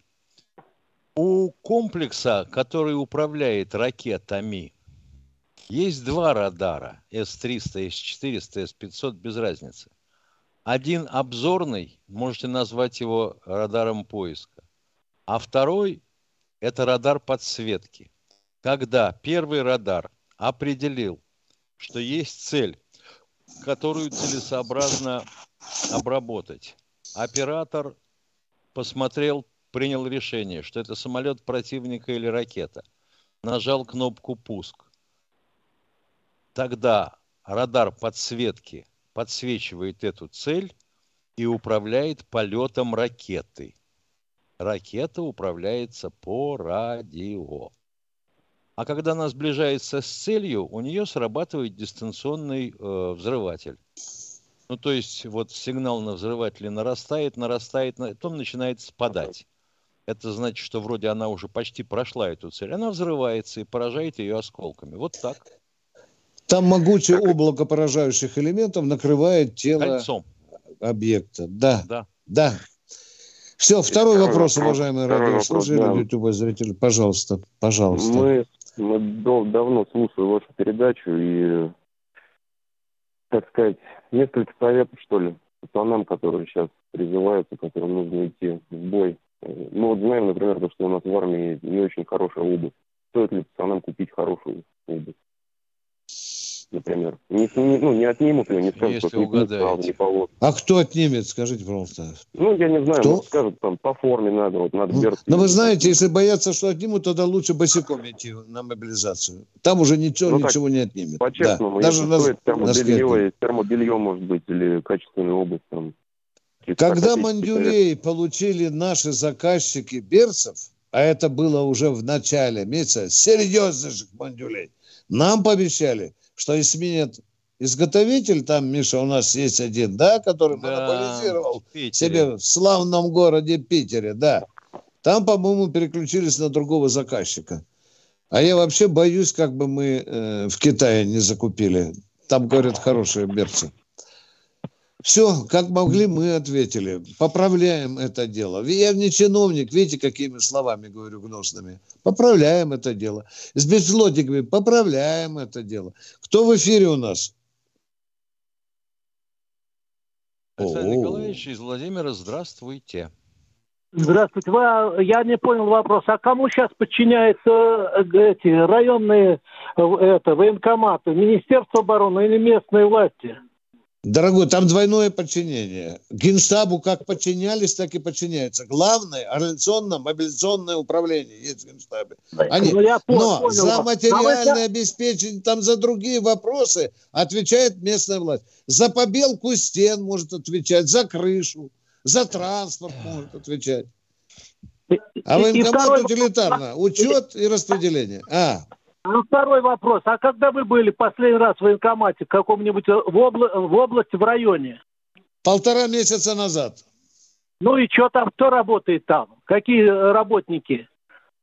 У комплекса, который управляет ракетами, есть два радара, С-300, С-400, С-500, без разницы. Один обзорный, можете назвать его радаром поиска, а второй – это радар подсветки. Когда первый радар определил, что есть цель, которую целесообразно обработать, оператор посмотрел принял решение, что это самолет противника или ракета, нажал кнопку «Пуск», тогда радар подсветки подсвечивает эту цель и управляет полетом ракеты. Ракета управляется по радио. А когда она сближается с целью, у нее срабатывает дистанционный э, взрыватель. Ну, то есть, вот сигнал на взрывателе нарастает, нарастает, потом начинает спадать это значит, что вроде она уже почти прошла эту цель. Она взрывается и поражает ее осколками. Вот так. Там могучее облако поражающих элементов накрывает тело Кольцом. объекта. Да. Да. Да. Все, второй и вопрос, второй, уважаемые радиослушатели, да. YouTube зрители. Пожалуйста, пожалуйста. Мы, мы давно слушаем вашу передачу и, так сказать, несколько советов, что ли, пацанам, которые сейчас призываются, которым нужно идти в бой мы вот знаем, например, что у нас в армии не очень хорошая обувь. Стоит ли пацанам купить хорошую обувь? Например. Не, не, ну, не отнимут ее, не скажут, что не, не повод. А кто отнимет, скажите, пожалуйста. Ну, я не знаю, кто? скажут, там, по форме надо, вот надо ну, Но вы знаете, если боятся, что отнимут, тогда лучше босиком идти на мобилизацию. Там уже ничего, ну, ничего так, не отнимет. По-честному, да. Даже на, стоит термобелье, термобелье, может быть, или качественная обувь, там, когда мандюлей получили наши заказчики берцев, а это было уже в начале месяца, серьезных мандюлей, нам пообещали, что сменят изготовитель, там, Миша, у нас есть один, да, который да, монополизировал в себе в славном городе Питере, да. Там, по-моему, переключились на другого заказчика. А я вообще боюсь, как бы мы э, в Китае не закупили. Там, говорят, хорошие берцы. Все, как могли, мы ответили. Поправляем это дело. Я не чиновник, видите, какими словами говорю гнусными. Поправляем это дело. С безлотиками поправляем это дело. Кто в эфире у нас? Александр Николаевич из Владимира, здравствуйте. Здравствуйте. Вы, я не понял вопрос. А кому сейчас подчиняются э, эти районные э, это, военкоматы? Министерство обороны или местные власти? Дорогой, там двойное подчинение. Генштабу как подчинялись, так и подчиняются. Главное организационно-мобилизационное управление есть в Генштабе. Они, ну, но понял, за материальное обеспечение, там за другие вопросы отвечает местная власть. За побелку стен может отвечать, за крышу, за транспорт может отвечать. А военкомат утилитарно. Учет и распределение. А. Ну, второй вопрос. А когда вы были последний раз в военкомате, в каком-нибудь э, в, обла- в области, в районе? Полтора месяца назад. Ну и что там, кто работает там? Какие э, работники?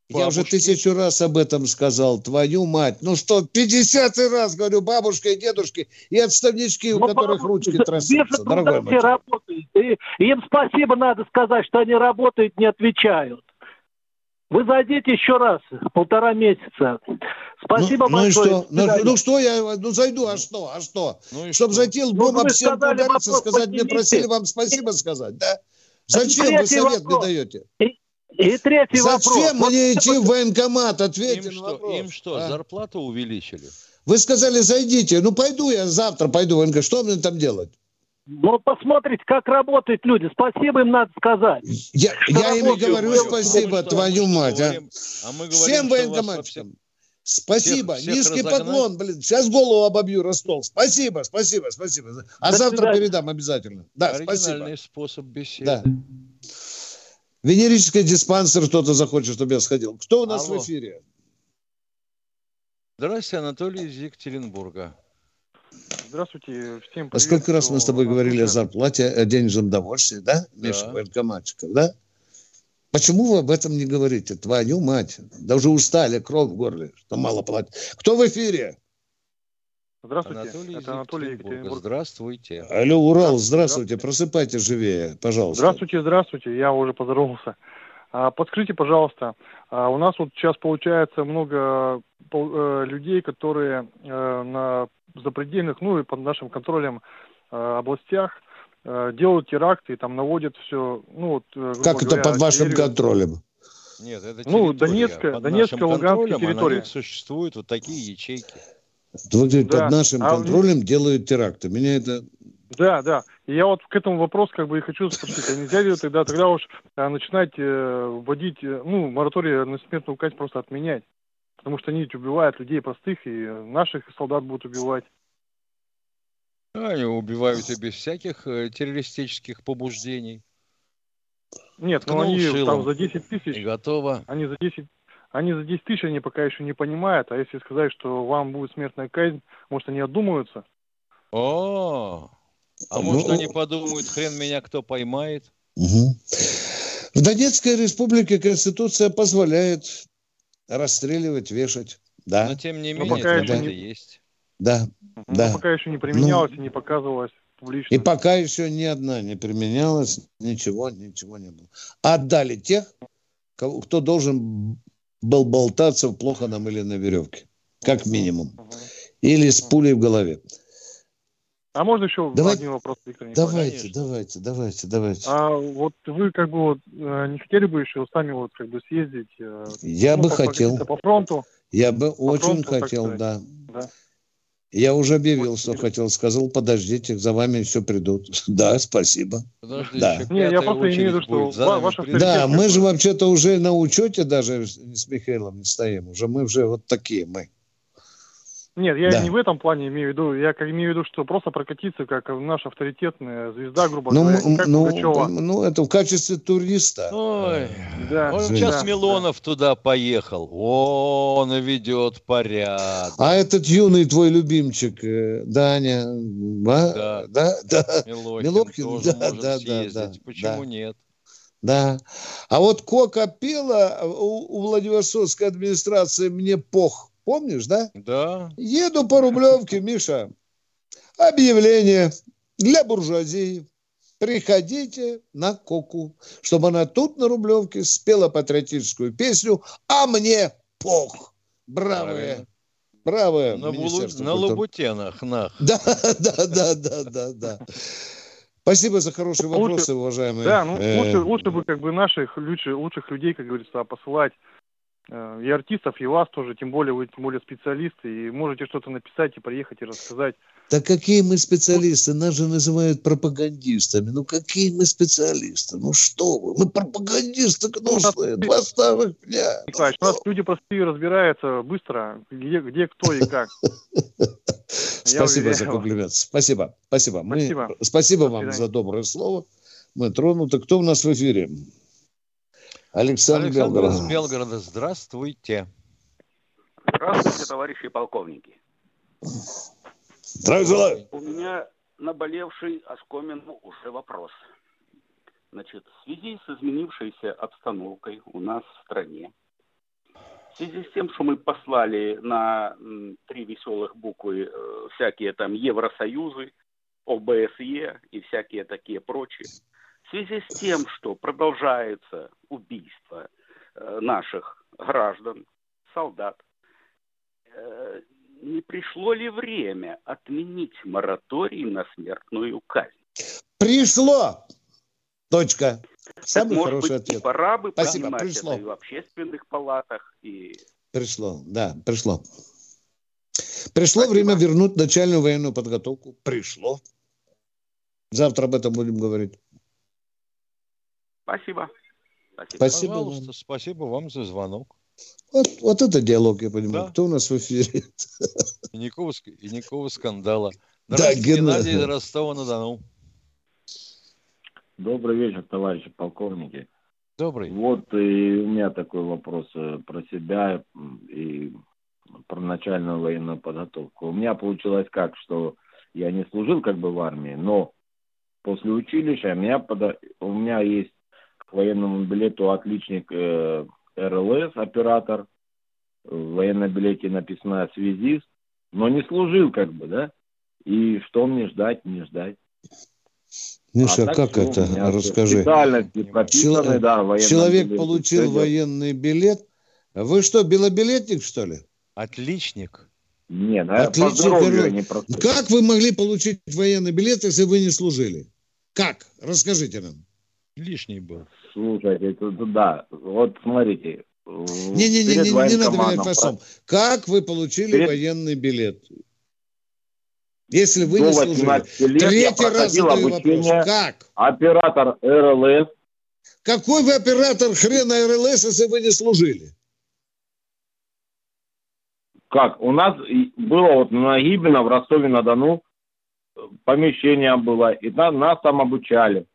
Я Бабушки. уже тысячу раз об этом сказал, твою мать. Ну что, 50 раз говорю, бабушка и дедушки, и отставнички, у ну, которых ручки трясутся, дорогой мой. Работают. И им спасибо надо сказать, что они работают, не отвечают. Вы зайдите еще раз, полтора месяца. Спасибо ну, большое. Ну и что? Ну, ну что я, ну зайду, а что, а что? Ну Чтобы что? зайти лбом ну, об стенку удариться, сказать, мне просили вам спасибо сказать, да? Зачем вы совет вопрос. мне даете? И, и третий Зачем вопрос. мне идти в военкомат? Ответьте им на вопрос. Что, им что, а? зарплату увеличили? Вы сказали, зайдите. Ну, пойду я завтра, пойду в военкомат. Что мне там делать? Ну, посмотрите, как работают люди. Спасибо им надо сказать. Я, я им и говорю спасибо, твою мать. А? а мы говорим, Всем военкоматчикам. Спасибо. Всех, всех Низкий разогнать. поклон, блин. Сейчас голову обобью Ростов. Спасибо, спасибо, спасибо. А До завтра свидания. передам обязательно. Да, спасибо. способ беседы. Да. Венерический диспансер кто-то захочет, чтобы я сходил. Кто у нас Алло. в эфире? Здравствуйте, Анатолий из Екатеринбурга. Здравствуйте, всем привет. А сколько раз мы с тобой говорили о зарплате, о денежном довольстве, да, да. Миша, военкоматчиков, да? Почему вы об этом не говорите? Твою мать. Да уже устали, кровь в горле, что мало платят. Кто в эфире? Здравствуйте, Анатолий это Анатолий Екатеринбург. Здравствуйте. Алло, Урал, здравствуйте. здравствуйте. Просыпайте живее, пожалуйста. Здравствуйте, здравствуйте. Я уже поздоровался. А, подскажите, пожалуйста, а, у нас вот сейчас получается много людей, которые э, на запредельных, ну и под нашим контролем э, областях делают теракты и там наводят все, ну вот. Как это под вашим террорию. контролем? Нет, это ну, Донецкая, под Донецкая, Луганская территория. существуют вот такие ячейки. Вы говорите, да. под нашим а контролем делают теракты. Меня это да, да. И я вот к этому вопросу как бы и хочу спросить, а нельзя ли тогда, тогда уж начинать э, вводить, э, ну, мораторий на смертную казнь просто отменять? Потому что они ведь убивают людей простых, и наших солдат будут убивать. Они убивают и без всяких э, террористических побуждений. Нет, ну они там за 10 тысяч. И готово. Они за 10 они за 10 тысяч они пока еще не понимают, а если сказать, что вам будет смертная казнь, может, они отдумаются? О, а ну, может, они подумают, хрен меня кто поймает? Угу. В Донецкой республике Конституция позволяет расстреливать, вешать. Да. Но тем не менее, пока это не... есть. Да, Но да. пока еще не применялось ну, и не показывалось публично. И пока еще ни одна не применялась, ничего, ничего не было. Отдали тех, кто должен был болтаться в плохо намыленной веревке. Как минимум. Или с пулей в голове. А можно еще Давай, один вопрос, Виктор Николаевич? Давайте, давайте, давайте, давайте. А вот вы как бы вот э, не хотели бы еще сами вот как бы съездить? Э, Я ну, бы хотел. По фронту? Я бы по очень фронту, хотел, да. да. Я уже объявил, вот, что хотел. Сказал, подождите, за вами все придут. Да, спасибо. Подожди, да. Не, я просто имею в виду, что ваша Да, мы же вообще-то уже на учете даже с Михаилом не стоим. Уже мы уже вот такие мы. Нет, я да. не в этом плане имею в виду. Я как имею в виду, что просто прокатиться, как наша авторитетная звезда, грубо ну, говоря, как ну, Пугачева. ну, это в качестве туриста. Ой, да. Он сейчас да, Милонов да. туда поехал. Он ведет порядок. А этот юный твой любимчик, э, Даня, а? да, да, да. Милохин, Милохин да, да, да, да, да. Почему да. нет? Да. А вот Кока пела у, у Владивостокской администрации «Мне пох». Помнишь, да? Да. Еду по Рублевке, Миша. Объявление для буржуазии. Приходите на Коку, чтобы она тут на Рублевке спела патриотическую песню «А мне пох». Бравые. Бравые. На, булу... на Лабутенах, нах. Да, да, да, да, да, да. Спасибо за хорошие вопросы, лучше, уважаемые. Да, ну лучше, лучше бы как бы наших лучше, лучших людей, как говорится, посылать Э, и артистов, и вас тоже, тем более вы тем более специалисты, и можете что-то написать и приехать и рассказать. Да какие мы специалисты? Нас же называют пропагандистами. Ну какие мы специалисты? Ну что вы? Мы пропагандисты гнусные, ну, два старых дня. Николаевич, ну, у нас люди простые разбираются быстро, где, где кто и как. Спасибо за комплимент. Спасибо. Спасибо. Спасибо, спасибо вам за доброе слово. Мы тронуты. Кто у нас в эфире? Александр, Александр Белгород. из Белгорода, здравствуйте. Здравствуйте, товарищи полковники. Здравия У меня наболевший оскомину уже вопрос. Значит, в связи с изменившейся обстановкой у нас в стране, в связи с тем, что мы послали на три веселых буквы э, всякие там Евросоюзы, ОБСЕ и всякие такие прочие, в связи с тем, что продолжается убийство э, наших граждан, солдат, э, не пришло ли время отменить мораторий на смертную казнь? Пришло! Точка. Самый так, хороший быть, ответ. Пора бы Спасибо, пришло. это и в общественных палатах. И... Пришло, да, пришло. Пришло Спасибо. время вернуть начальную военную подготовку. Пришло. Завтра об этом будем говорить. Спасибо. Спасибо. Спасибо Пожалуйста, вам. спасибо вам за звонок. Вот, вот это диалог, я понимаю. Да. Кто у нас в эфире? И никакого, и никакого скандала. Да, Геннадий из Ростова-на-Дону. Добрый вечер, товарищи полковники. Добрый. Вот и у меня такой вопрос э, про себя и про начальную военную подготовку. У меня получилось как, что я не служил как бы в армии, но после училища меня, под... у меня есть к военному билету отличник э, РЛС, оператор. В военном билете написано связист. но не служил как бы, да? И что мне ждать, не ждать? Миша, а как это? Расскажи. Чел... да, Человек билет. получил Все военный билет. Вы что, белобилетник, что ли? Отличник. Нет, Отличник. Не как вы могли получить военный билет, если вы не служили? Как? Расскажите нам. Лишний был. Слушайте, это, да. Вот смотрите. Не-не-не, не, не надо говорить по Как вы получили перед... военный билет? Если вы не служили. Лет Третий раз задаю вопрос. Как? Оператор РЛС. Какой вы оператор хрена РЛС, если вы не служили? Как? У нас было вот на Гибина в Ростове-на-Дону помещение было, и там, нас там обучали.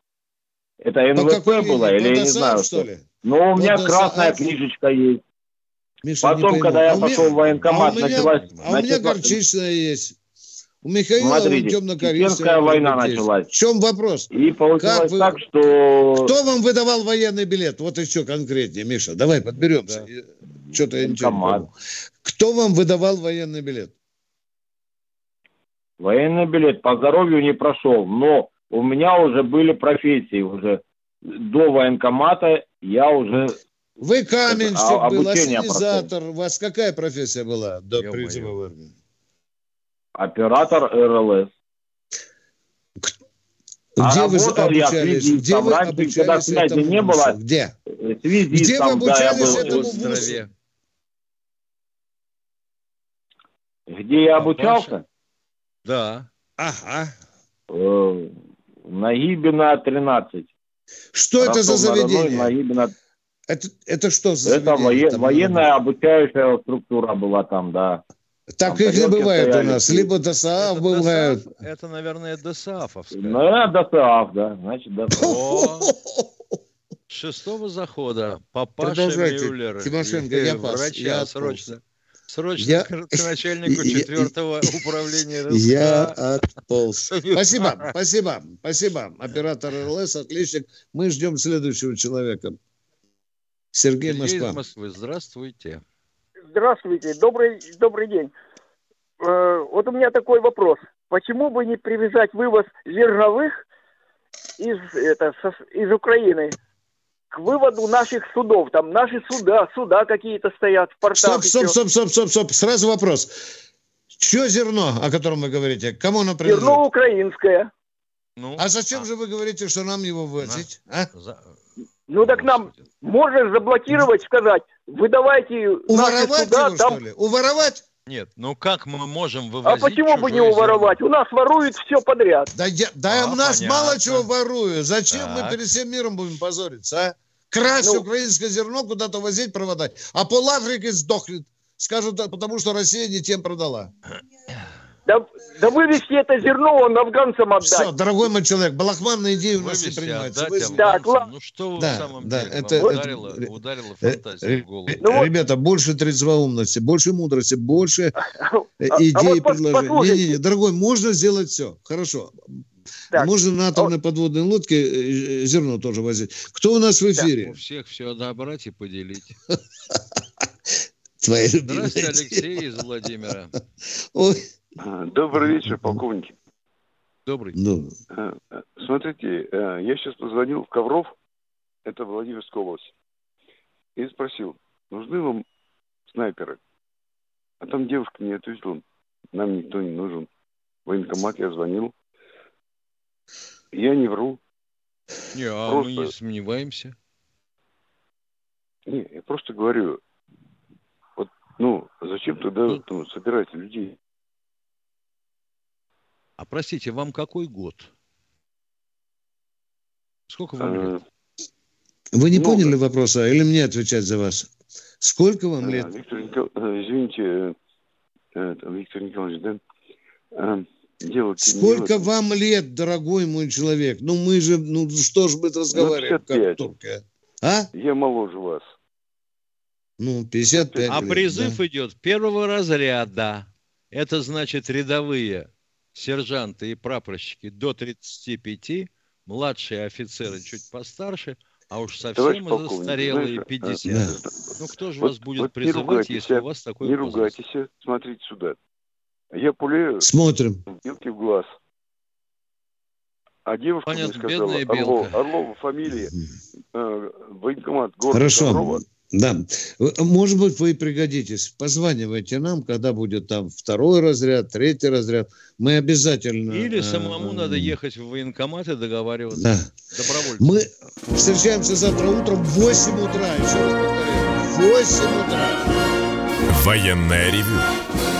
Это НВП было, или я не знаю. Что ли? Но у меня По красная ДСА... книжечка есть. Миша, Потом, когда я а пошел в военкомат, а меня, началась... А у меня горчичная есть. У Михаила Смотрите, темно-коричневая война началась. В чем вопрос? И получилось вы... так, что... Кто вам выдавал военный билет? Вот еще конкретнее, Миша. Давай подберемся. Да. Что-то я ничего не понял. Кто вам выдавал военный билет? Военный билет по здоровью не прошел, но у меня уже были профессии уже. До военкомата я уже... Вы каменщик а, был, ассенизатор. У вас какая профессия была до призыва в армию? Оператор РЛС. Где а вы обучались? Где вы обучались когда связи не было. Где? Где вы обучались этому вузу? Где я обучался? Да. Ага. Э, Нагибина 13. Что это за заведение? Нагибина... Это, это что за Это заведение? военная обучающая структура была там, да. Так их не бывает у нас. Либо ДСАФ бывают. Это, наверное, ДСАФовская. Ну, это ДСАФ, да. Значит, ДСАФ. Шестого захода папаша Мюллер. Тимошенко, я пас. Врача я срочно. Срочно я... к начальнику четвертого управления РСК. Я отполз. Спасибо, спасибо, спасибо. Оператор РЛС, отличник. Мы ждем следующего человека. Сергей, Сергей Москва. Москвы. Здравствуйте. Здравствуйте, добрый, добрый день. Э, вот у меня такой вопрос. Почему бы не привязать вывоз зерновых из, это, со, из Украины к выводу наших судов? Там наши суда, суда какие-то стоят в портах. Стоп, стоп, стоп, стоп, стоп, стоп. Сразу вопрос. Чье зерно, о котором вы говорите? Кому оно принадлежит? Зерно украинское. Ну, а зачем а... же вы говорите, что нам его возить? А? Ну так нам можно заблокировать, сказать, выдавайте Уворовать наши суда, его, там... что ли? Уворовать? Нет, ну как мы можем вывозить А почему бы не уворовать? Зерно? У нас воруют все подряд. Да, я, да а, у нас понятно. мало чего воруют. Зачем так. мы перед всем миром будем позориться, а? Красть ну, украинское зерно, куда-то возить, проводать. А пол Африки сдохнет. Скажут, потому что Россия не тем продала. Да, да вывести это зерно, он афганцам отдать. Все, дорогой мой человек, балахманные идеи у нас не принимаются. Вы... Да, ну что вы да, в самом да, деле, это, ударило, это, ударило э, фантазию в голову. Ну, Ребята, больше трезвоумности, больше мудрости, больше а, идей, а вот предложений. Не, не, не, дорогой, можно сделать все, хорошо. Так. Можно на атомной вот. подводной лодке э, зерно тоже возить. Кто у нас в эфире? У всех все отобрать и поделить. Твои Здравствуйте, Алексей из Владимира. Ой. А, добрый вечер, полковники. Добрый. Ну. Смотрите, я сейчас позвонил в Ковров, это Владимирская область, и спросил, нужны вам снайперы? А там девушка мне ответила, нам никто не нужен. В военкомат я звонил. Я не вру. Не, а просто... мы не сомневаемся. Не, я просто говорю, вот, ну, зачем тогда ну, ну, собирать людей? А простите, вам какой год? Сколько вам а, лет? Вы не много. поняли вопроса, или мне отвечать за вас? Сколько вам лет? Виктор Никол... Э, извините, Виктор Николаевич, да? А, дело Сколько не вам лет, дорогой мой человек? Ну мы же, ну что ж мы разговариваем, ну, как только. А? Я моложе вас. Ну, 55 А лет, призыв да. идет первого разряда. Это значит рядовые сержанты и прапорщики до 35, младшие офицеры чуть постарше, а уж совсем застарелые 50. Да. Ну кто же вот, вас будет вот призывать, если у вас такой Не ругайтесь, смотрите сюда. Я пулею. Смотрим. Белки в глаз. А девушка Понятно, мне сказала, Орлов, Орлова фамилия, э, военкомат города Хорошо. Орлова. Да. Может быть, вы пригодитесь. Позванивайте нам, когда будет там второй разряд, третий разряд. Мы обязательно... Или э, самому э, надо ехать в военкомат и договариваться. Да. Добровольно. Мы встречаемся завтра утром в 8 утра. Еще раз повторяю. 8 утра. Военная ревю.